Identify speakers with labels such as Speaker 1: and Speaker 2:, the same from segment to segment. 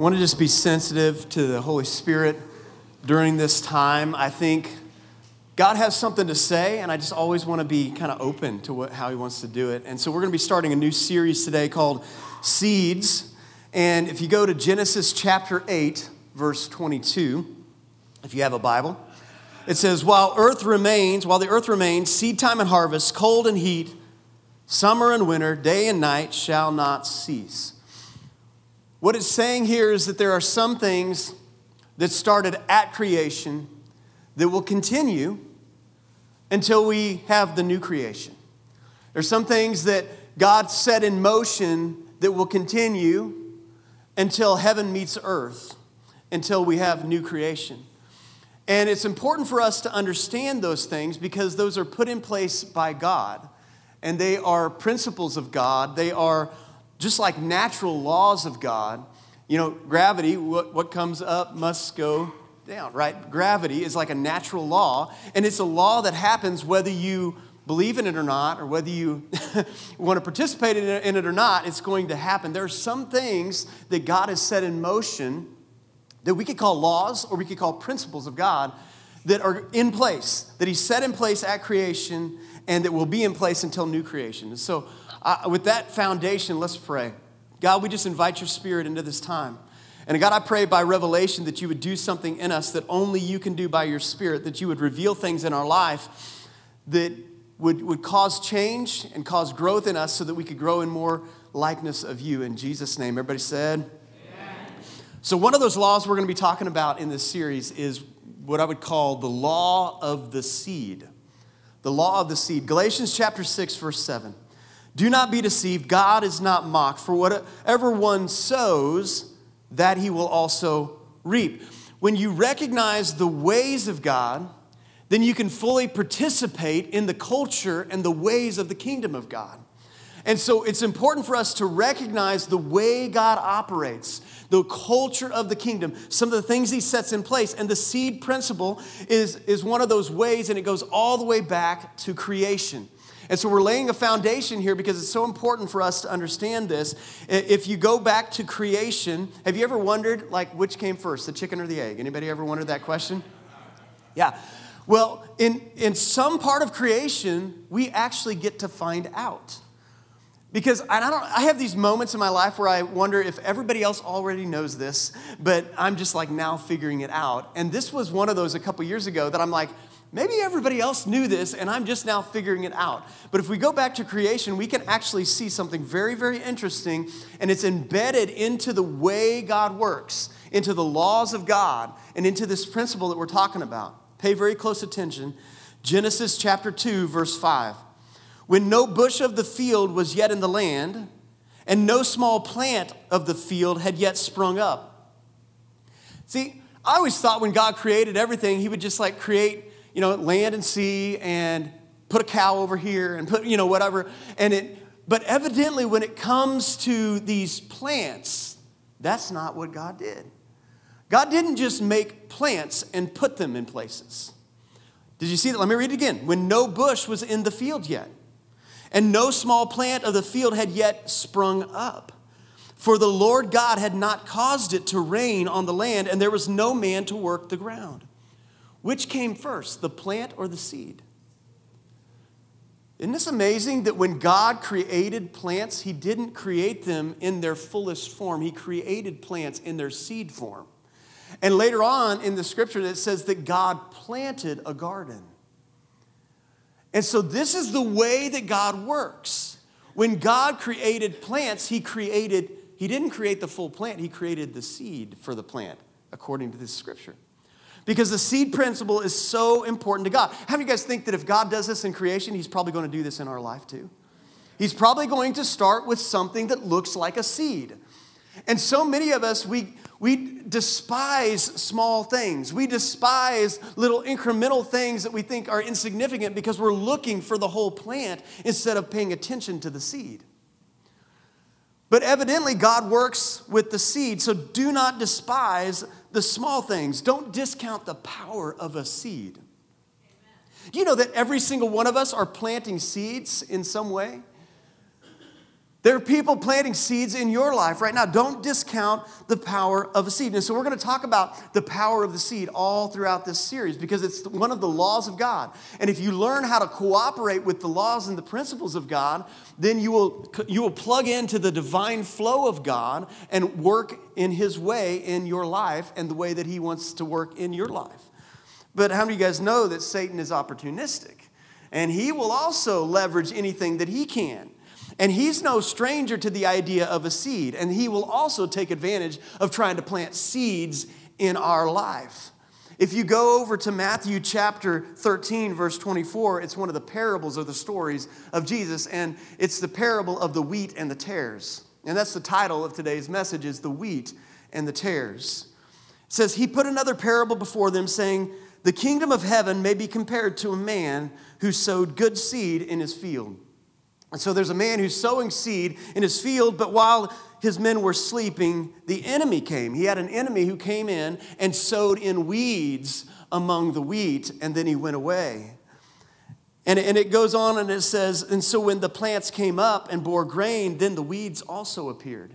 Speaker 1: want to just be sensitive to the Holy Spirit during this time. I think God has something to say, and I just always want to be kind of open to what, how He wants to do it. And so we're going to be starting a new series today called Seeds. And if you go to Genesis chapter 8, verse 22, if you have a Bible, it says, While earth remains, while the earth remains, seed time and harvest, cold and heat, summer and winter, day and night shall not cease. What it's saying here is that there are some things that started at creation that will continue until we have the new creation. There's some things that God set in motion that will continue until heaven meets earth, until we have new creation. And it's important for us to understand those things because those are put in place by God. And they are principles of God. They are just like natural laws of God, you know, gravity, what, what comes up must go down, right? Gravity is like a natural law, and it's a law that happens whether you believe in it or not, or whether you want to participate in it, or not, it's going to happen. There are some things that God has set in motion that we could call laws or we could call principles of God that are in place, that He set in place at creation and that will be in place until new creation. And so, uh, with that foundation, let's pray. God, we just invite your spirit into this time. And God, I pray by revelation that you would do something in us that only you can do by your spirit, that you would reveal things in our life that would, would cause change and cause growth in us so that we could grow in more likeness of you. In Jesus' name, everybody said. So, one of those laws we're going to be talking about in this series is what I would call the law of the seed. The law of the seed. Galatians chapter 6, verse 7. Do not be deceived. God is not mocked. For whatever one sows, that he will also reap. When you recognize the ways of God, then you can fully participate in the culture and the ways of the kingdom of God. And so it's important for us to recognize the way God operates, the culture of the kingdom, some of the things he sets in place. And the seed principle is, is one of those ways, and it goes all the way back to creation. And so we're laying a foundation here because it's so important for us to understand this. If you go back to creation, have you ever wondered like which came first, the chicken or the egg? Anybody ever wondered that question? Yeah. Well, in, in some part of creation, we actually get to find out. Because I, don't, I have these moments in my life where I wonder if everybody else already knows this, but I'm just like now figuring it out. And this was one of those a couple years ago that I'm like, Maybe everybody else knew this and I'm just now figuring it out. But if we go back to creation, we can actually see something very, very interesting, and it's embedded into the way God works, into the laws of God, and into this principle that we're talking about. Pay very close attention. Genesis chapter 2, verse 5. When no bush of the field was yet in the land, and no small plant of the field had yet sprung up. See, I always thought when God created everything, He would just like create you know, land and sea and put a cow over here and put, you know, whatever. And it, but evidently, when it comes to these plants, that's not what God did. God didn't just make plants and put them in places. Did you see that? Let me read it again. When no bush was in the field yet, and no small plant of the field had yet sprung up. For the Lord God had not caused it to rain on the land, and there was no man to work the ground. Which came first, the plant or the seed? Isn't this amazing that when God created plants, He didn't create them in their fullest form? He created plants in their seed form. And later on in the scripture, it says that God planted a garden. And so, this is the way that God works. When God created plants, He created, He didn't create the full plant, He created the seed for the plant, according to this scripture. Because the seed principle is so important to God. How many of you guys think that if God does this in creation, He's probably going to do this in our life too? He's probably going to start with something that looks like a seed. And so many of us, we, we despise small things. We despise little incremental things that we think are insignificant because we're looking for the whole plant instead of paying attention to the seed. But evidently, God works with the seed, so do not despise the small things. Don't discount the power of a seed. You know that every single one of us are planting seeds in some way? There are people planting seeds in your life right now. Don't discount the power of a seed. And so we're going to talk about the power of the seed all throughout this series because it's one of the laws of God. And if you learn how to cooperate with the laws and the principles of God, then you will, you will plug into the divine flow of God and work in His way in your life and the way that He wants to work in your life. But how many of you guys know that Satan is opportunistic? And he will also leverage anything that he can. And he's no stranger to the idea of a seed. And he will also take advantage of trying to plant seeds in our life. If you go over to Matthew chapter 13, verse 24, it's one of the parables or the stories of Jesus, and it's the parable of the wheat and the tares. And that's the title of today's message is the wheat and the tares. It says, He put another parable before them, saying, The kingdom of heaven may be compared to a man who sowed good seed in his field. And so there's a man who's sowing seed in his field, but while his men were sleeping, the enemy came. He had an enemy who came in and sowed in weeds among the wheat, and then he went away. And, and it goes on and it says, And so when the plants came up and bore grain, then the weeds also appeared.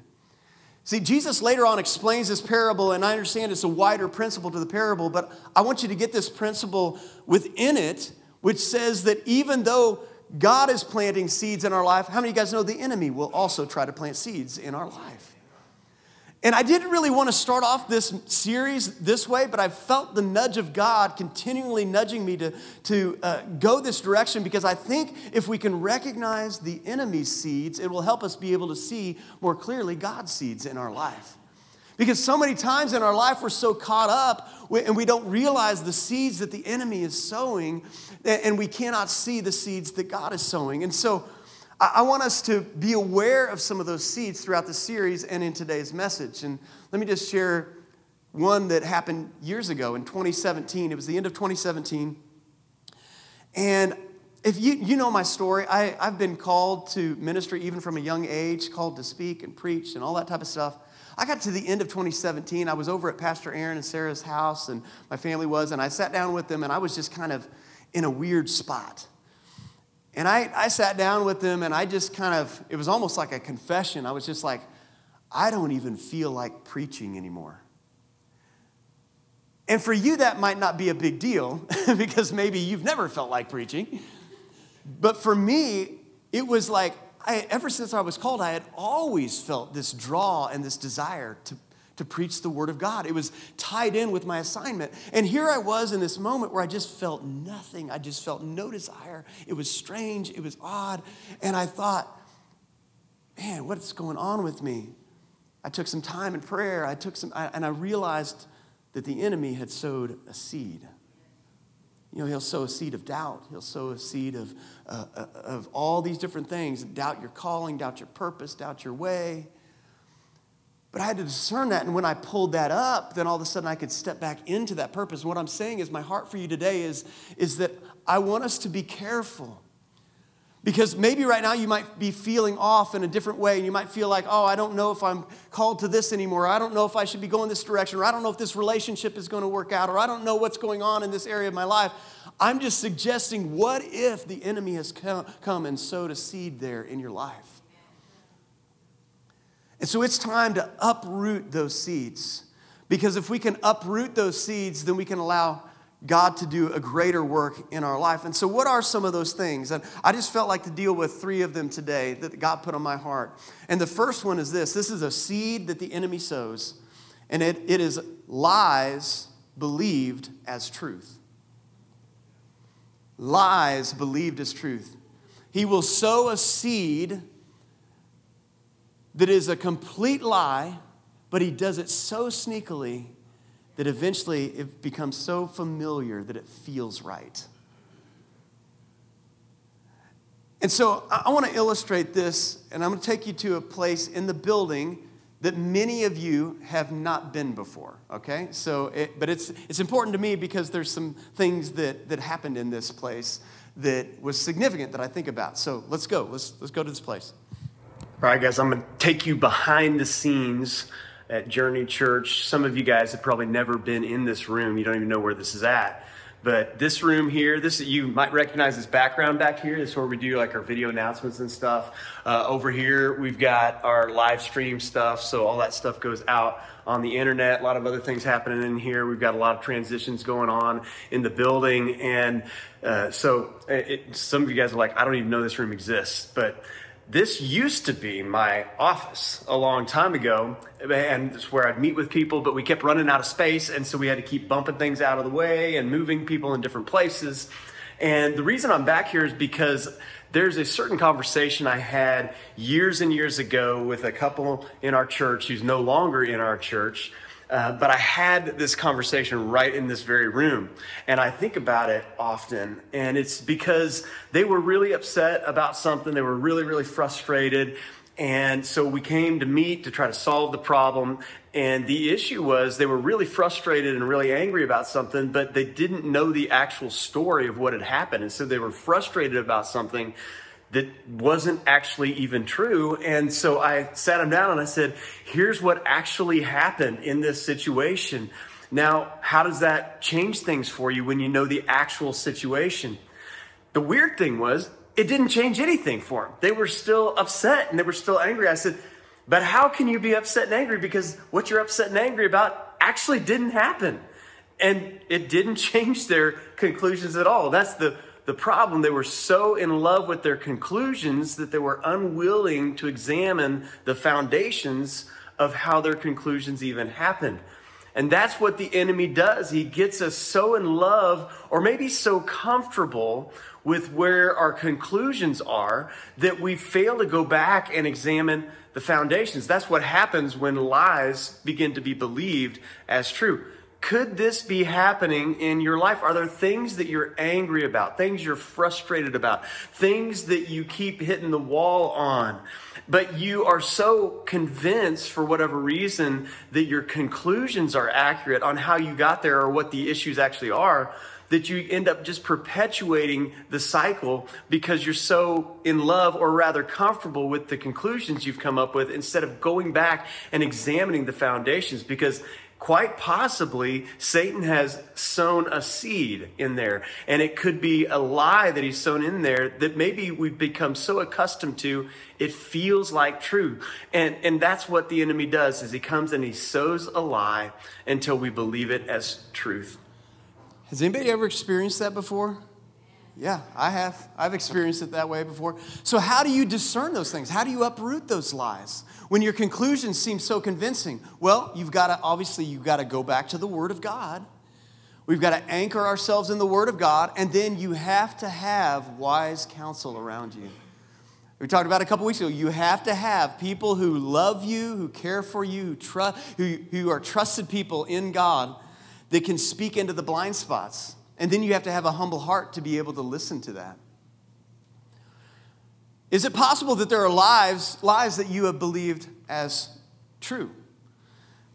Speaker 1: See, Jesus later on explains this parable, and I understand it's a wider principle to the parable, but I want you to get this principle within it, which says that even though God is planting seeds in our life. How many of you guys know the enemy will also try to plant seeds in our life? And I didn't really want to start off this series this way, but I felt the nudge of God continually nudging me to, to uh, go this direction because I think if we can recognize the enemy's seeds, it will help us be able to see more clearly God's seeds in our life. Because so many times in our life, we're so caught up and we don't realize the seeds that the enemy is sowing, and we cannot see the seeds that God is sowing. And so I want us to be aware of some of those seeds throughout the series and in today's message. And let me just share one that happened years ago in 2017. It was the end of 2017. And if you, you know my story, I, I've been called to ministry even from a young age, called to speak and preach and all that type of stuff. I got to the end of 2017. I was over at Pastor Aaron and Sarah's house, and my family was, and I sat down with them, and I was just kind of in a weird spot. And I, I sat down with them, and I just kind of, it was almost like a confession. I was just like, I don't even feel like preaching anymore. And for you, that might not be a big deal because maybe you've never felt like preaching. But for me, it was like, I, ever since I was called, I had always felt this draw and this desire to, to preach the Word of God. It was tied in with my assignment. And here I was in this moment where I just felt nothing. I just felt no desire. It was strange. It was odd. And I thought, man, what's going on with me? I took some time in prayer. I took some, I, and I realized that the enemy had sowed a seed. You know, he'll sow a seed of doubt. He'll sow a seed of, uh, uh, of all these different things doubt your calling, doubt your purpose, doubt your way. But I had to discern that. And when I pulled that up, then all of a sudden I could step back into that purpose. And what I'm saying is, my heart for you today is, is that I want us to be careful because maybe right now you might be feeling off in a different way, and you might feel like, oh, I don't know if I'm called to this anymore. I don't know if I should be going this direction, or I don't know if this relationship is going to work out, or I don't know what's going on in this area of my life. I'm just suggesting, what if the enemy has come and sowed a seed there in your life? And so it's time to uproot those seeds. Because if we can uproot those seeds, then we can allow God to do a greater work in our life. And so, what are some of those things? And I just felt like to deal with three of them today that God put on my heart. And the first one is this this is a seed that the enemy sows, and it, it is lies believed as truth. Lies believed as truth. He will sow a seed that is a complete lie, but he does it so sneakily that eventually it becomes so familiar that it feels right. And so I want to illustrate this, and I'm going to take you to a place in the building that many of you have not been before, okay? So, it, but it's, it's important to me because there's some things that, that happened in this place that was significant that I think about. So let's go. Let's, let's go to this place. All right, guys, I'm going to take you behind the scenes at Journey Church. Some of you guys have probably never been in this room. You don't even know where this is at. But this room here, this you might recognize this background back here. This is where we do like our video announcements and stuff. Uh, over here, we've got our live stream stuff, so all that stuff goes out on the internet. A lot of other things happening in here. We've got a lot of transitions going on in the building, and uh, so it, some of you guys are like, I don't even know this room exists, but this used to be my office a long time ago, and it's where I'd meet with people, but we kept running out of space, and so we had to keep bumping things out of the way and moving people in different places. And the reason I'm back here is because there's a certain conversation I had years and years ago with a couple in our church who's no longer in our church uh, but I had this conversation right in this very room. And I think about it often. And it's because they were really upset about something. They were really, really frustrated. And so we came to meet to try to solve the problem. And the issue was they were really frustrated and really angry about something, but they didn't know the actual story of what had happened. And so they were frustrated about something that wasn't actually even true. And so I sat him down and I said, Here's what actually happened in this situation. Now, how does that change things for you when you know the actual situation? The weird thing was, it didn't change anything for them. They were still upset and they were still angry. I said, But how can you be upset and angry? Because what you're upset and angry about actually didn't happen. And it didn't change their conclusions at all. That's the the problem, they were so in love with their conclusions that they were unwilling to examine the foundations of how their conclusions even happened. And that's what the enemy does. He gets us so in love, or maybe so comfortable with where our conclusions are, that we fail to go back and examine the foundations. That's what happens when lies begin to be believed as true. Could this be happening in your life? Are there things that you're angry about, things you're frustrated about, things that you keep hitting the wall on? But you are so convinced, for whatever reason, that your conclusions are accurate on how you got there or what the issues actually are, that you end up just perpetuating the cycle because you're so in love or rather comfortable with the conclusions you've come up with instead of going back and examining the foundations because quite possibly Satan has sown a seed in there. And it could be a lie that he's sown in there that maybe we've become so accustomed to, it feels like true. And, and that's what the enemy does is he comes and he sows a lie until we believe it as truth. Has anybody ever experienced that before? Yeah, I have. I've experienced it that way before. So, how do you discern those things? How do you uproot those lies? When your conclusions seem so convincing, well, you've got to, obviously, you've got to go back to the Word of God. We've got to anchor ourselves in the Word of God, and then you have to have wise counsel around you. We talked about a couple weeks ago. You have to have people who love you, who care for you, who, tr- who, who are trusted people in God that can speak into the blind spots. And then you have to have a humble heart to be able to listen to that. Is it possible that there are lies, lies that you have believed as true?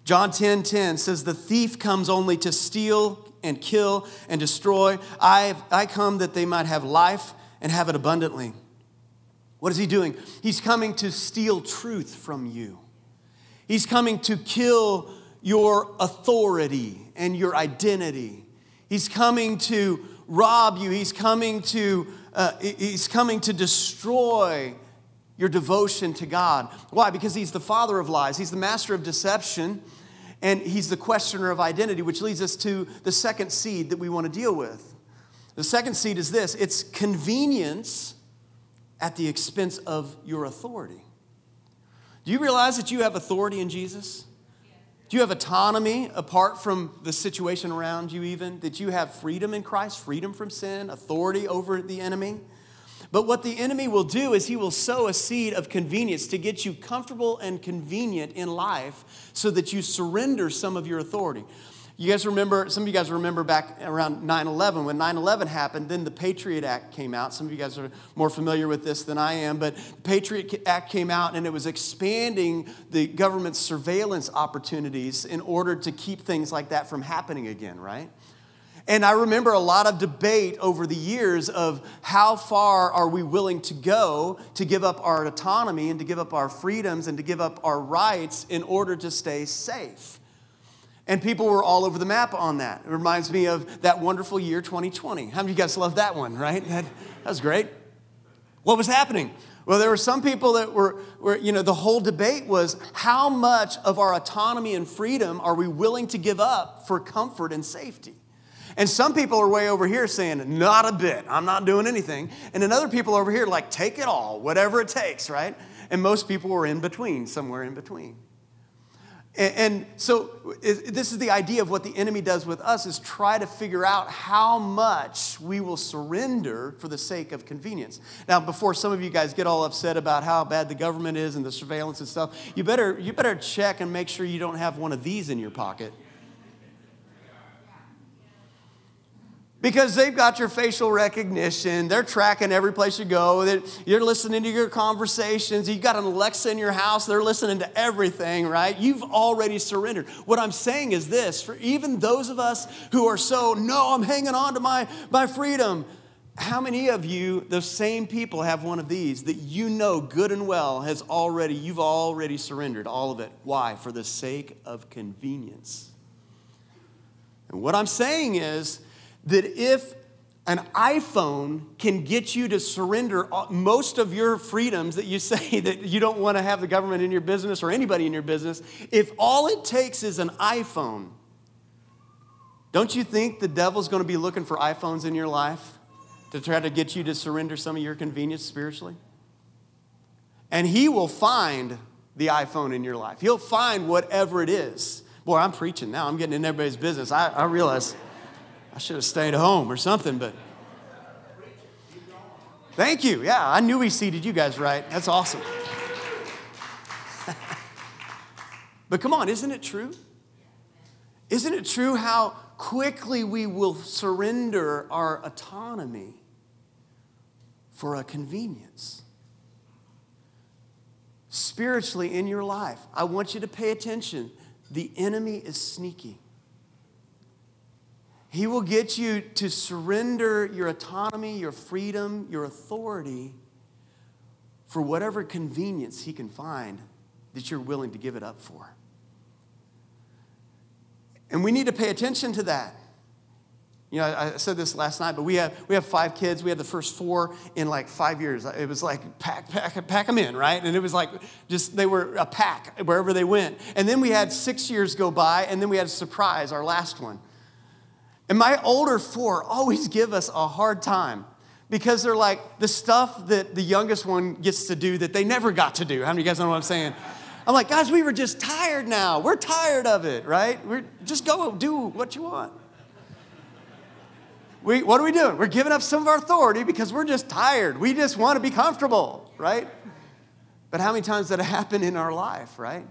Speaker 1: John 10 10 says, The thief comes only to steal and kill and destroy. I, I come that they might have life and have it abundantly. What is he doing? He's coming to steal truth from you. He's coming to kill your authority and your identity. He's coming to rob you. He's coming to uh, he's coming to destroy your devotion to God. Why? Because he's the father of lies, he's the master of deception, and he's the questioner of identity, which leads us to the second seed that we want to deal with. The second seed is this it's convenience at the expense of your authority. Do you realize that you have authority in Jesus? Do you have autonomy apart from the situation around you, even? That you have freedom in Christ, freedom from sin, authority over the enemy? But what the enemy will do is he will sow a seed of convenience to get you comfortable and convenient in life so that you surrender some of your authority. You guys remember, some of you guys remember back around 9 11, when 9 11 happened, then the Patriot Act came out. Some of you guys are more familiar with this than I am, but the Patriot Act came out and it was expanding the government's surveillance opportunities in order to keep things like that from happening again, right? And I remember a lot of debate over the years of how far are we willing to go to give up our autonomy and to give up our freedoms and to give up our rights in order to stay safe. And people were all over the map on that. It reminds me of that wonderful year 2020. How many of you guys love that one, right? That, that was great. What was happening? Well, there were some people that were, were, you know, the whole debate was how much of our autonomy and freedom are we willing to give up for comfort and safety? And some people are way over here saying, not a bit, I'm not doing anything. And then other people over here, like, take it all, whatever it takes, right? And most people were in between, somewhere in between. And, so this is the idea of what the enemy does with us is try to figure out how much we will surrender for the sake of convenience. Now, before some of you guys get all upset about how bad the government is and the surveillance and stuff, you better, you better check and make sure you don't have one of these in your pocket. Because they've got your facial recognition. They're tracking every place you go. You're listening to your conversations. You've got an Alexa in your house. They're listening to everything, right? You've already surrendered. What I'm saying is this for even those of us who are so, no, I'm hanging on to my, my freedom. How many of you, the same people, have one of these that you know good and well has already, you've already surrendered all of it? Why? For the sake of convenience. And what I'm saying is, that if an iPhone can get you to surrender most of your freedoms that you say that you don't want to have the government in your business or anybody in your business, if all it takes is an iPhone, don't you think the devil's going to be looking for iPhones in your life to try to get you to surrender some of your convenience spiritually? And he will find the iPhone in your life. He'll find whatever it is. Boy, I'm preaching now. I'm getting in everybody's business. I, I realize. I should have stayed home or something, but. Thank you. Yeah, I knew we seated you guys right. That's awesome. but come on, isn't it true? Isn't it true how quickly we will surrender our autonomy for a convenience? Spiritually, in your life, I want you to pay attention. The enemy is sneaky. He will get you to surrender your autonomy, your freedom, your authority for whatever convenience he can find that you're willing to give it up for. And we need to pay attention to that. You know, I said this last night, but we have, we have five kids. We had the first four in like five years. It was like pack, pack, pack them in, right? And it was like just, they were a pack wherever they went. And then we had six years go by, and then we had a surprise, our last one. And my older four always give us a hard time because they're like the stuff that the youngest one gets to do that they never got to do. How many of you guys know what I'm saying? I'm like, guys, we were just tired now. We're tired of it, right? We're just go do what you want. We, what are we doing? We're giving up some of our authority because we're just tired. We just want to be comfortable, right? But how many times did it happen in our life, right?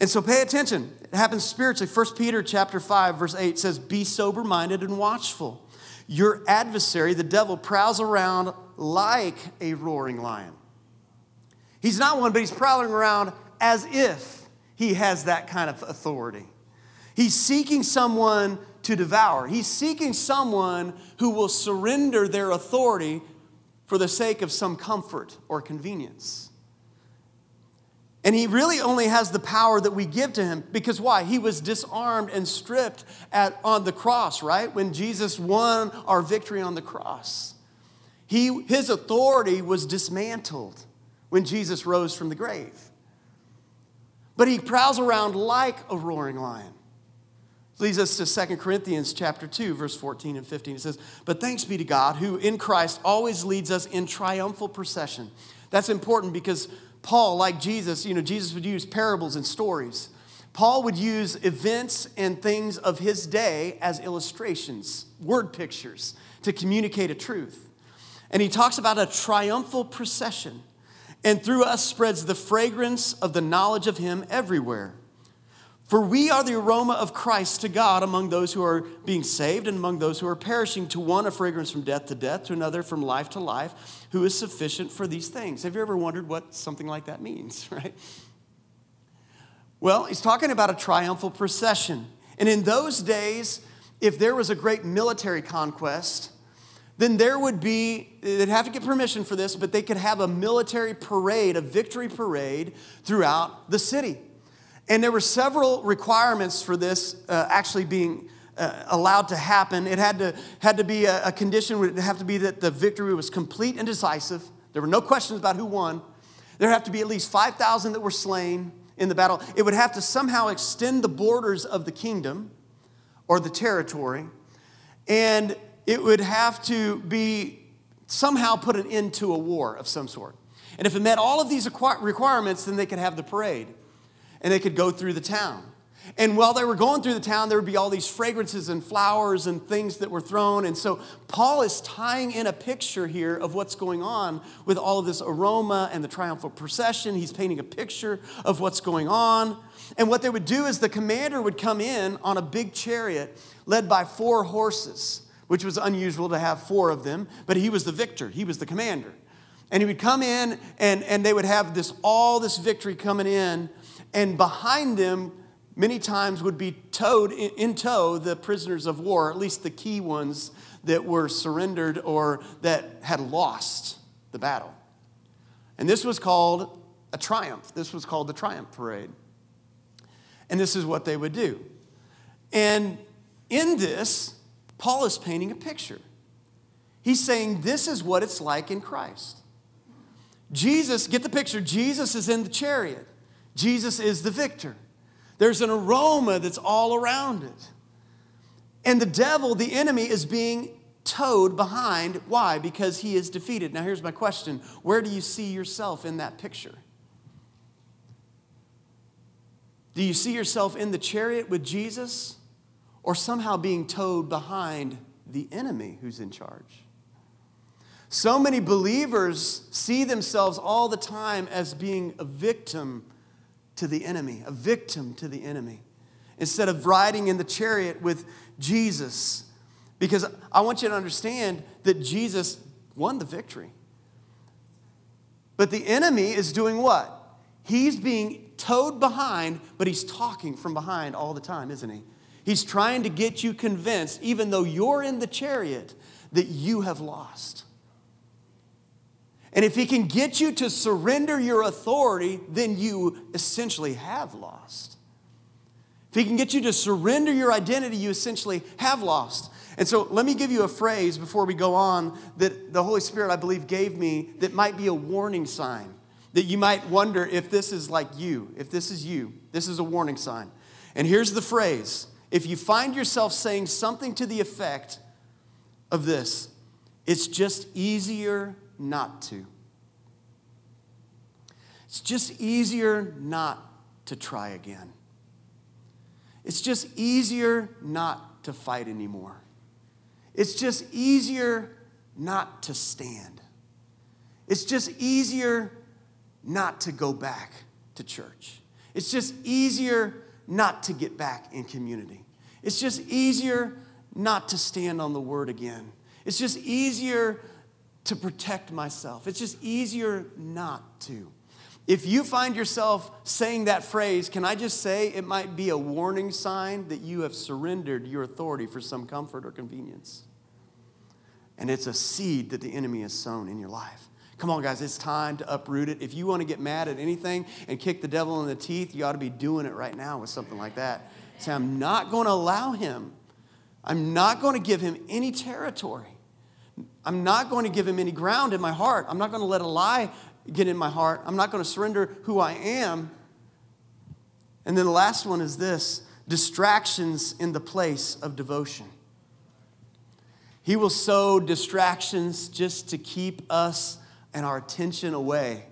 Speaker 1: And so pay attention. It happens spiritually. 1 Peter chapter 5 verse 8 says, "Be sober-minded and watchful. Your adversary, the devil, prowls around like a roaring lion." He's not one, but he's prowling around as if he has that kind of authority. He's seeking someone to devour. He's seeking someone who will surrender their authority for the sake of some comfort or convenience. And he really only has the power that we give to him because why? He was disarmed and stripped at, on the cross, right? When Jesus won our victory on the cross. He, his authority was dismantled when Jesus rose from the grave. But he prowls around like a roaring lion. Leads us to 2 Corinthians chapter 2, verse 14 and 15. It says, But thanks be to God, who in Christ always leads us in triumphal procession. That's important because Paul, like Jesus, you know, Jesus would use parables and stories. Paul would use events and things of his day as illustrations, word pictures, to communicate a truth. And he talks about a triumphal procession, and through us spreads the fragrance of the knowledge of him everywhere. For we are the aroma of Christ to God among those who are being saved and among those who are perishing. To one, a fragrance from death to death, to another, from life to life, who is sufficient for these things. Have you ever wondered what something like that means, right? Well, he's talking about a triumphal procession. And in those days, if there was a great military conquest, then there would be, they'd have to get permission for this, but they could have a military parade, a victory parade throughout the city. And there were several requirements for this uh, actually being uh, allowed to happen. It had to, had to be a, a condition, would have to be that the victory was complete and decisive. There were no questions about who won. There have to be at least 5,000 that were slain in the battle. It would have to somehow extend the borders of the kingdom or the territory. And it would have to be somehow put an end to a war of some sort. And if it met all of these requirements, then they could have the parade and they could go through the town. And while they were going through the town, there would be all these fragrances and flowers and things that were thrown. And so Paul is tying in a picture here of what's going on with all of this aroma and the triumphal procession. He's painting a picture of what's going on. And what they would do is the commander would come in on a big chariot led by four horses, which was unusual to have four of them, but he was the victor, he was the commander. And he would come in and, and they would have this all this victory coming in, and behind them many times would be towed in tow the prisoners of war, at least the key ones that were surrendered or that had lost the battle. And this was called a triumph. This was called the triumph parade. And this is what they would do. And in this, Paul is painting a picture. He's saying this is what it's like in Christ. Jesus, get the picture, Jesus is in the chariot. Jesus is the victor. There's an aroma that's all around it. And the devil, the enemy, is being towed behind. Why? Because he is defeated. Now, here's my question Where do you see yourself in that picture? Do you see yourself in the chariot with Jesus or somehow being towed behind the enemy who's in charge? So many believers see themselves all the time as being a victim to the enemy, a victim to the enemy, instead of riding in the chariot with Jesus. Because I want you to understand that Jesus won the victory. But the enemy is doing what? He's being towed behind, but he's talking from behind all the time, isn't he? He's trying to get you convinced, even though you're in the chariot, that you have lost. And if he can get you to surrender your authority, then you essentially have lost. If he can get you to surrender your identity, you essentially have lost. And so let me give you a phrase before we go on that the Holy Spirit, I believe, gave me that might be a warning sign. That you might wonder if this is like you, if this is you. This is a warning sign. And here's the phrase if you find yourself saying something to the effect of this, it's just easier not to. It's just easier not to try again. It's just easier not to fight anymore. It's just easier not to stand. It's just easier not to go back to church. It's just easier not to get back in community. It's just easier not to stand on the word again. It's just easier to protect myself. It's just easier not to. If you find yourself saying that phrase, can I just say it might be a warning sign that you have surrendered your authority for some comfort or convenience? And it's a seed that the enemy has sown in your life. Come on, guys, it's time to uproot it. If you want to get mad at anything and kick the devil in the teeth, you ought to be doing it right now with something like that. Say, I'm not going to allow him, I'm not going to give him any territory. I'm not going to give him any ground in my heart. I'm not going to let a lie get in my heart. I'm not going to surrender who I am. And then the last one is this distractions in the place of devotion. He will sow distractions just to keep us and our attention away.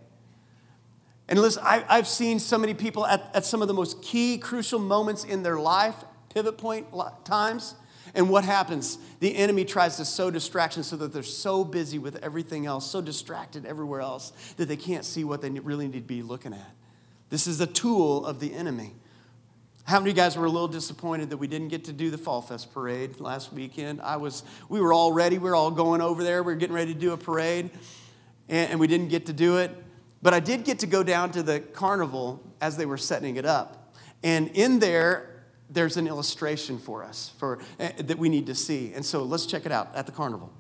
Speaker 1: And listen, I, have seen so many people at, at some of the most key, crucial moments in their life, pivot point times, and what happens? The enemy tries to sow distraction so that they're so busy with everything else, so distracted everywhere else, that they can't see what they really need to be looking at. This is a tool of the enemy. How many of you guys were a little disappointed that we didn't get to do the Fall Fest parade last weekend? I was, we were all ready. We were all going over there. We were getting ready to do a parade, and, and we didn't get to do it. But I did get to go down to the carnival as they were setting it up. And in there, there's an illustration for us for, uh, that we need to see. And so let's check it out at the carnival.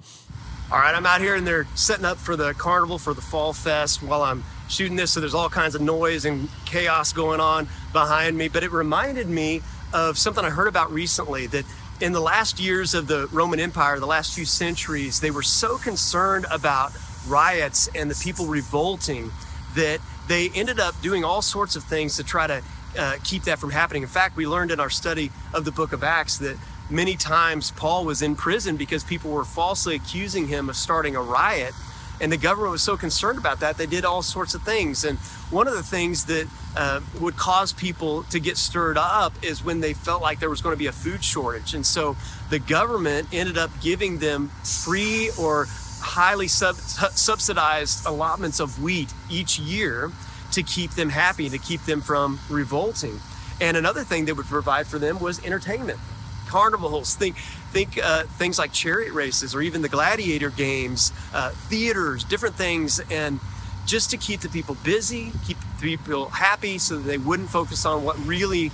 Speaker 1: All right, I'm out here and they're setting up for the carnival for the Fall Fest. While I'm
Speaker 2: shooting this, so there's all kinds of noise and chaos going on behind me. But it reminded me of something I heard about recently that in the last years of the Roman Empire, the last few centuries, they were so concerned about riots and the people revolting that they ended up doing all sorts of things to try to uh, keep that from happening. In fact, we learned in our study of the book of Acts that many times Paul was in prison because people were falsely accusing him of starting a riot. And the government was so concerned about that, they did all sorts of things. And one of the things that uh, would cause people to get stirred up is when they felt like there was going to be a food shortage. And so the government ended up giving them free or highly sub- subsidized allotments of wheat each year to keep them happy, to keep them from revolting. And another thing they would provide for them was entertainment carnivals, think think uh, things like chariot races or even the gladiator games, uh, theaters, different things, and just to keep the people busy, keep the people happy, so that they wouldn't focus on what really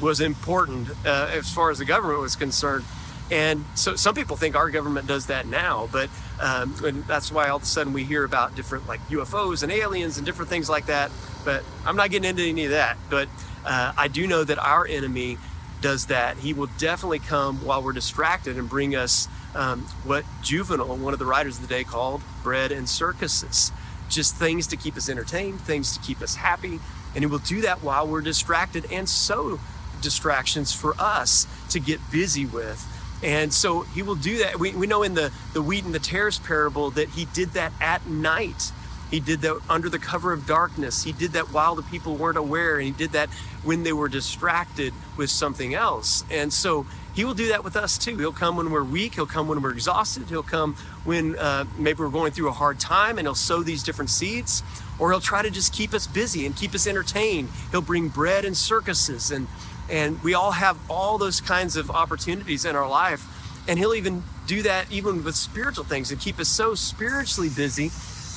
Speaker 2: was important uh, as far as the government was concerned. And so some people think our government does that now, but um, and that's why all of a sudden we hear about different like UFOs and aliens and different things like that. But I'm not getting into any of that. But uh, I do know that our enemy does that, he will definitely come while we're distracted and bring us um, what Juvenal, one of the writers of the day, called bread and circuses. Just things to keep us entertained, things to keep us happy. And he will do that while we're distracted and so distractions for us to get busy with. And so he will do that. We, we know in the, the wheat and the tares parable that he did that at night he did that under the cover of darkness. He did that while the people weren't aware, and he did that when they were distracted with something else. And so he will do that with us too. He'll come when we're weak. He'll come when we're exhausted. He'll come when uh, maybe we're going through a hard time, and he'll sow these different seeds. Or he'll try to just keep us busy and keep us entertained. He'll bring bread and circuses, and and we all have all those kinds of opportunities in our life. And he'll even do that even with spiritual things and keep us so spiritually busy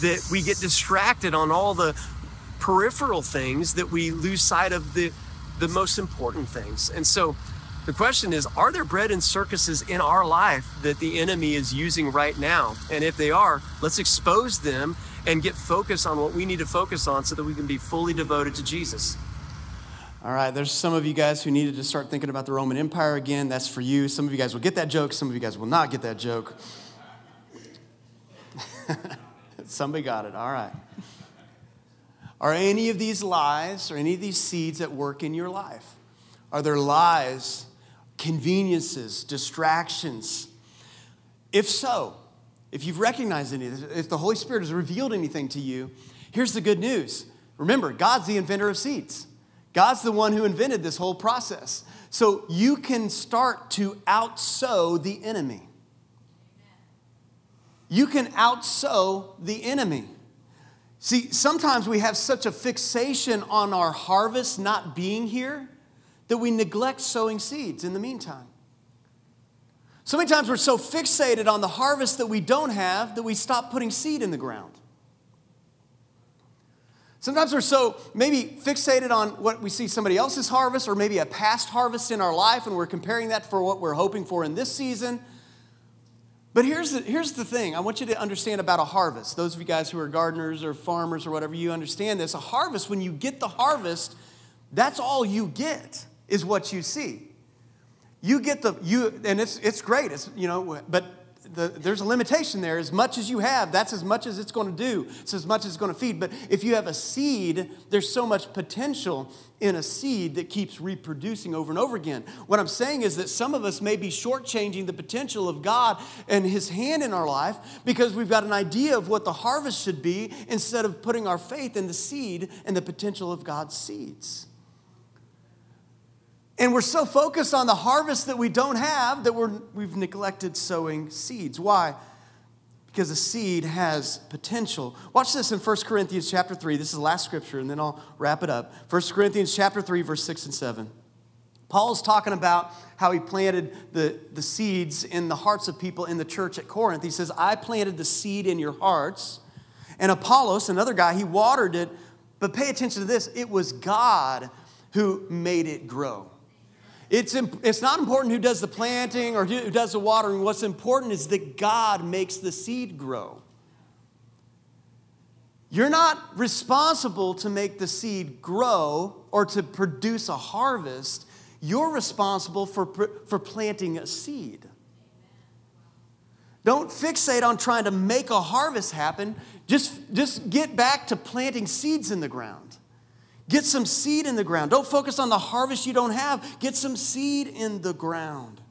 Speaker 2: that we get distracted on all the peripheral things that we lose sight of the the most important things. And so the question is are there bread and circuses in our life that the enemy is using right now? And if they are, let's expose them and get focused on what we need to focus on so that we can be fully devoted to Jesus.
Speaker 1: All right, there's some of you guys who needed to start thinking about the Roman Empire again. That's for you. Some of you guys will get that joke, some of you guys will not get that joke. Somebody got it. All right. Are any of these lies or any of these seeds at work in your life? Are there lies, conveniences, distractions? If so, if you've recognized any, of this, if the Holy Spirit has revealed anything to you, here's the good news. Remember, God's the inventor of seeds. God's the one who invented this whole process. So you can start to outsow the enemy you can outsow the enemy. See, sometimes we have such a fixation on our harvest not being here that we neglect sowing seeds in the meantime. So many times we're so fixated on the harvest that we don't have that we stop putting seed in the ground. Sometimes we're so maybe fixated on what we see somebody else's harvest or maybe a past harvest in our life, and we're comparing that for what we're hoping for in this season but here's the, here's the thing I want you to understand about a harvest. Those of you guys who are gardeners or farmers or whatever, you understand this. A harvest, when you get the harvest, that's all you get, is what you see. You get the, you, and it's, it's great, it's, you know, but the, there's a limitation there. As much as you have, that's as much as it's going to do. It's as much as it's going to feed. But if you have a seed, there's so much potential in a seed that keeps reproducing over and over again. What I'm saying is that some of us may be shortchanging the potential of God and His hand in our life because we've got an idea of what the harvest should be instead of putting our faith in the seed and the potential of God's seeds. And we're so focused on the harvest that we don't have that we're, we've neglected sowing seeds. Why? Because a seed has potential. Watch this in 1 Corinthians chapter 3. This is the last scripture, and then I'll wrap it up. 1 Corinthians chapter 3, verse 6 and 7. Paul's talking about how he planted the, the seeds in the hearts of people in the church at Corinth. He says, I planted the seed in your hearts, and Apollos, another guy, he watered it. But pay attention to this it was God who made it grow. It's, it's not important who does the planting or who does the watering. What's important is that God makes the seed grow. You're not responsible to make the seed grow or to produce a harvest. You're responsible for, for planting a seed. Don't fixate on trying to make a harvest happen. Just, just get back to planting seeds in the ground. Get some seed in the ground. Don't focus on the harvest you don't have. Get some seed in the ground.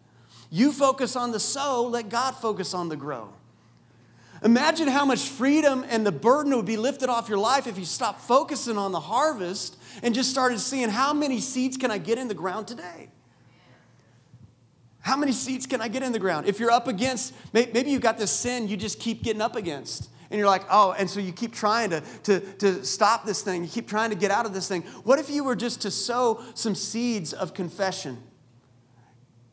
Speaker 1: You focus on the sow, let God focus on the grow. Imagine how much freedom and the burden would be lifted off your life if you stopped focusing on the harvest and just started seeing how many seeds can I get in the ground today? How many seeds can I get in the ground? If you're up against, maybe you've got this sin you just keep getting up against. And you're like, oh, and so you keep trying to, to, to stop this thing. You keep trying to get out of this thing. What if you were just to sow some seeds of confession?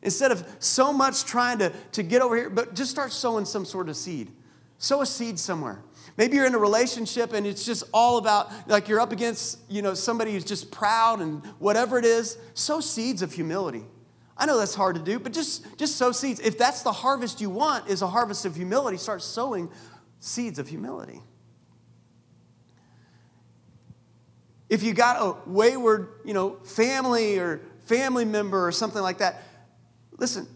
Speaker 1: Instead of so much trying to, to get over here, but just start sowing some sort of seed. Sow a seed somewhere. Maybe you're in a relationship and it's just all about, like you're up against, you know, somebody who's just proud and whatever it is. Sow seeds of humility. I know that's hard to do, but just, just sow seeds. If that's the harvest you want, is a harvest of humility, start sowing seeds of humility. If you got a wayward, you know, family or family member or something like that, listen,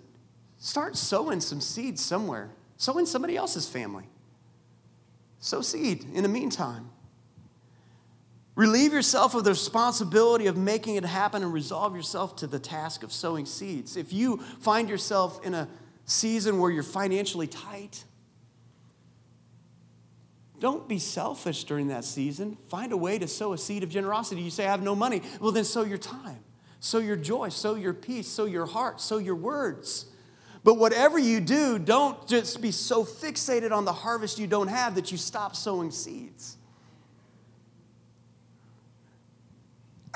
Speaker 1: start sowing some seeds somewhere. Sow in somebody else's family. Sow seed in the meantime. Relieve yourself of the responsibility of making it happen and resolve yourself to the task of sowing seeds. If you find yourself in a season where you're financially tight, don't be selfish during that season. Find a way to sow a seed of generosity. You say, I have no money. Well, then sow your time, sow your joy, sow your peace, sow your heart, sow your words. But whatever you do, don't just be so fixated on the harvest you don't have that you stop sowing seeds.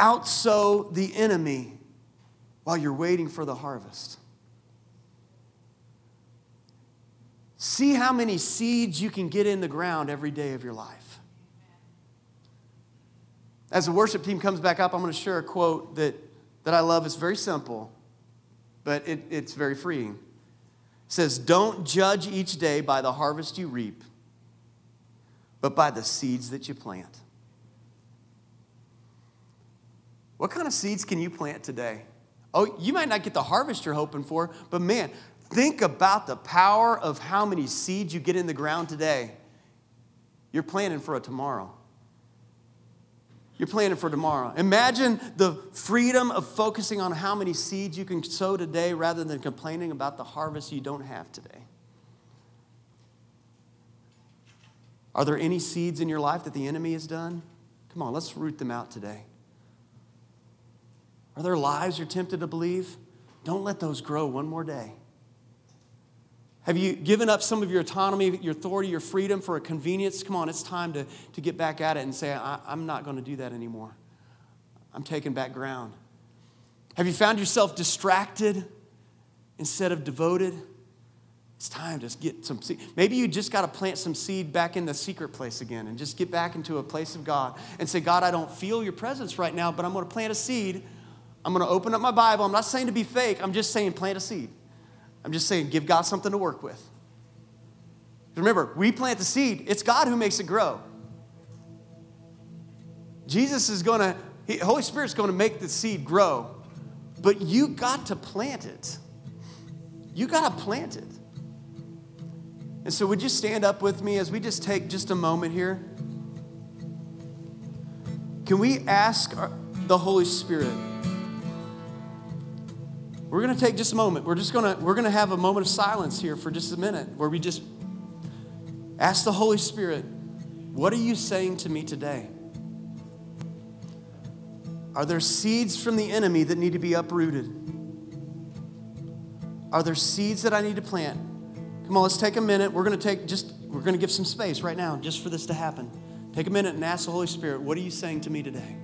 Speaker 1: outsow the enemy while you're waiting for the harvest. See how many seeds you can get in the ground every day of your life. As the worship team comes back up, I'm going to share a quote that, that I love. It's very simple, but it, it's very freeing. It says, Don't judge each day by the harvest you reap, but by the seeds that you plant. What kind of seeds can you plant today? Oh, you might not get the harvest you're hoping for, but man, think about the power of how many seeds you get in the ground today. You're planting for a tomorrow. You're planning for tomorrow. Imagine the freedom of focusing on how many seeds you can sow today rather than complaining about the harvest you don't have today. Are there any seeds in your life that the enemy has done? Come on, let's root them out today. Are there lies you're tempted to believe? Don't let those grow one more day. Have you given up some of your autonomy, your authority, your freedom for a convenience? Come on, it's time to, to get back at it and say, I'm not going to do that anymore. I'm taking back ground. Have you found yourself distracted instead of devoted? It's time to get some seed. Maybe you just got to plant some seed back in the secret place again and just get back into a place of God and say, God, I don't feel your presence right now, but I'm going to plant a seed I'm going to open up my Bible. I'm not saying to be fake, I'm just saying plant a seed. I'm just saying give God something to work with. Remember, we plant the seed, it's God who makes it grow. Jesus is going to, Holy Spirit's going to make the seed grow, but you got to plant it. You got to plant it. And so, would you stand up with me as we just take just a moment here? Can we ask the Holy Spirit? We're going to take just a moment. We're just going to we're going to have a moment of silence here for just a minute where we just ask the Holy Spirit, what are you saying to me today? Are there seeds from the enemy that need to be uprooted? Are there seeds that I need to plant? Come on, let's take a minute. We're going to take just we're going to give some space right now just for this to happen. Take a minute and ask the Holy Spirit, what are you saying to me today?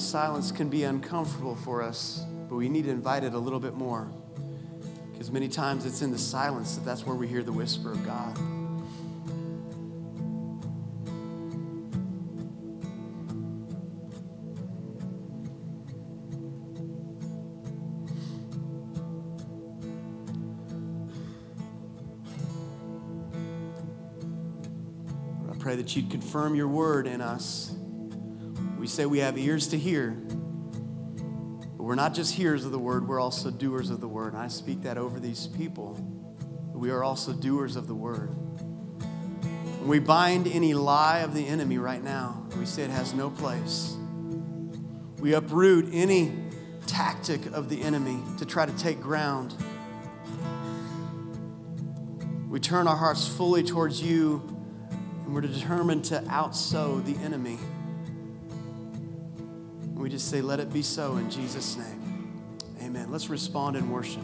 Speaker 1: Silence can be uncomfortable for us, but we need to invite it a little bit more. Because many times it's in the silence that that's where we hear the whisper of God. I pray that you'd confirm your word in us. We say we have ears to hear, but we're not just hearers of the word, we're also doers of the word. And I speak that over these people. We are also doers of the word. And we bind any lie of the enemy right now. We say it has no place. We uproot any tactic of the enemy to try to take ground. We turn our hearts fully towards you, and we're determined to outsow the enemy. Just say, let it be so in Jesus' name. Amen. Let's respond in worship.